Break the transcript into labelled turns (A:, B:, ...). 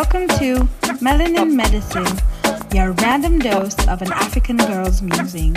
A: Welcome to Melanin Medicine, your random dose of an African girl's musing.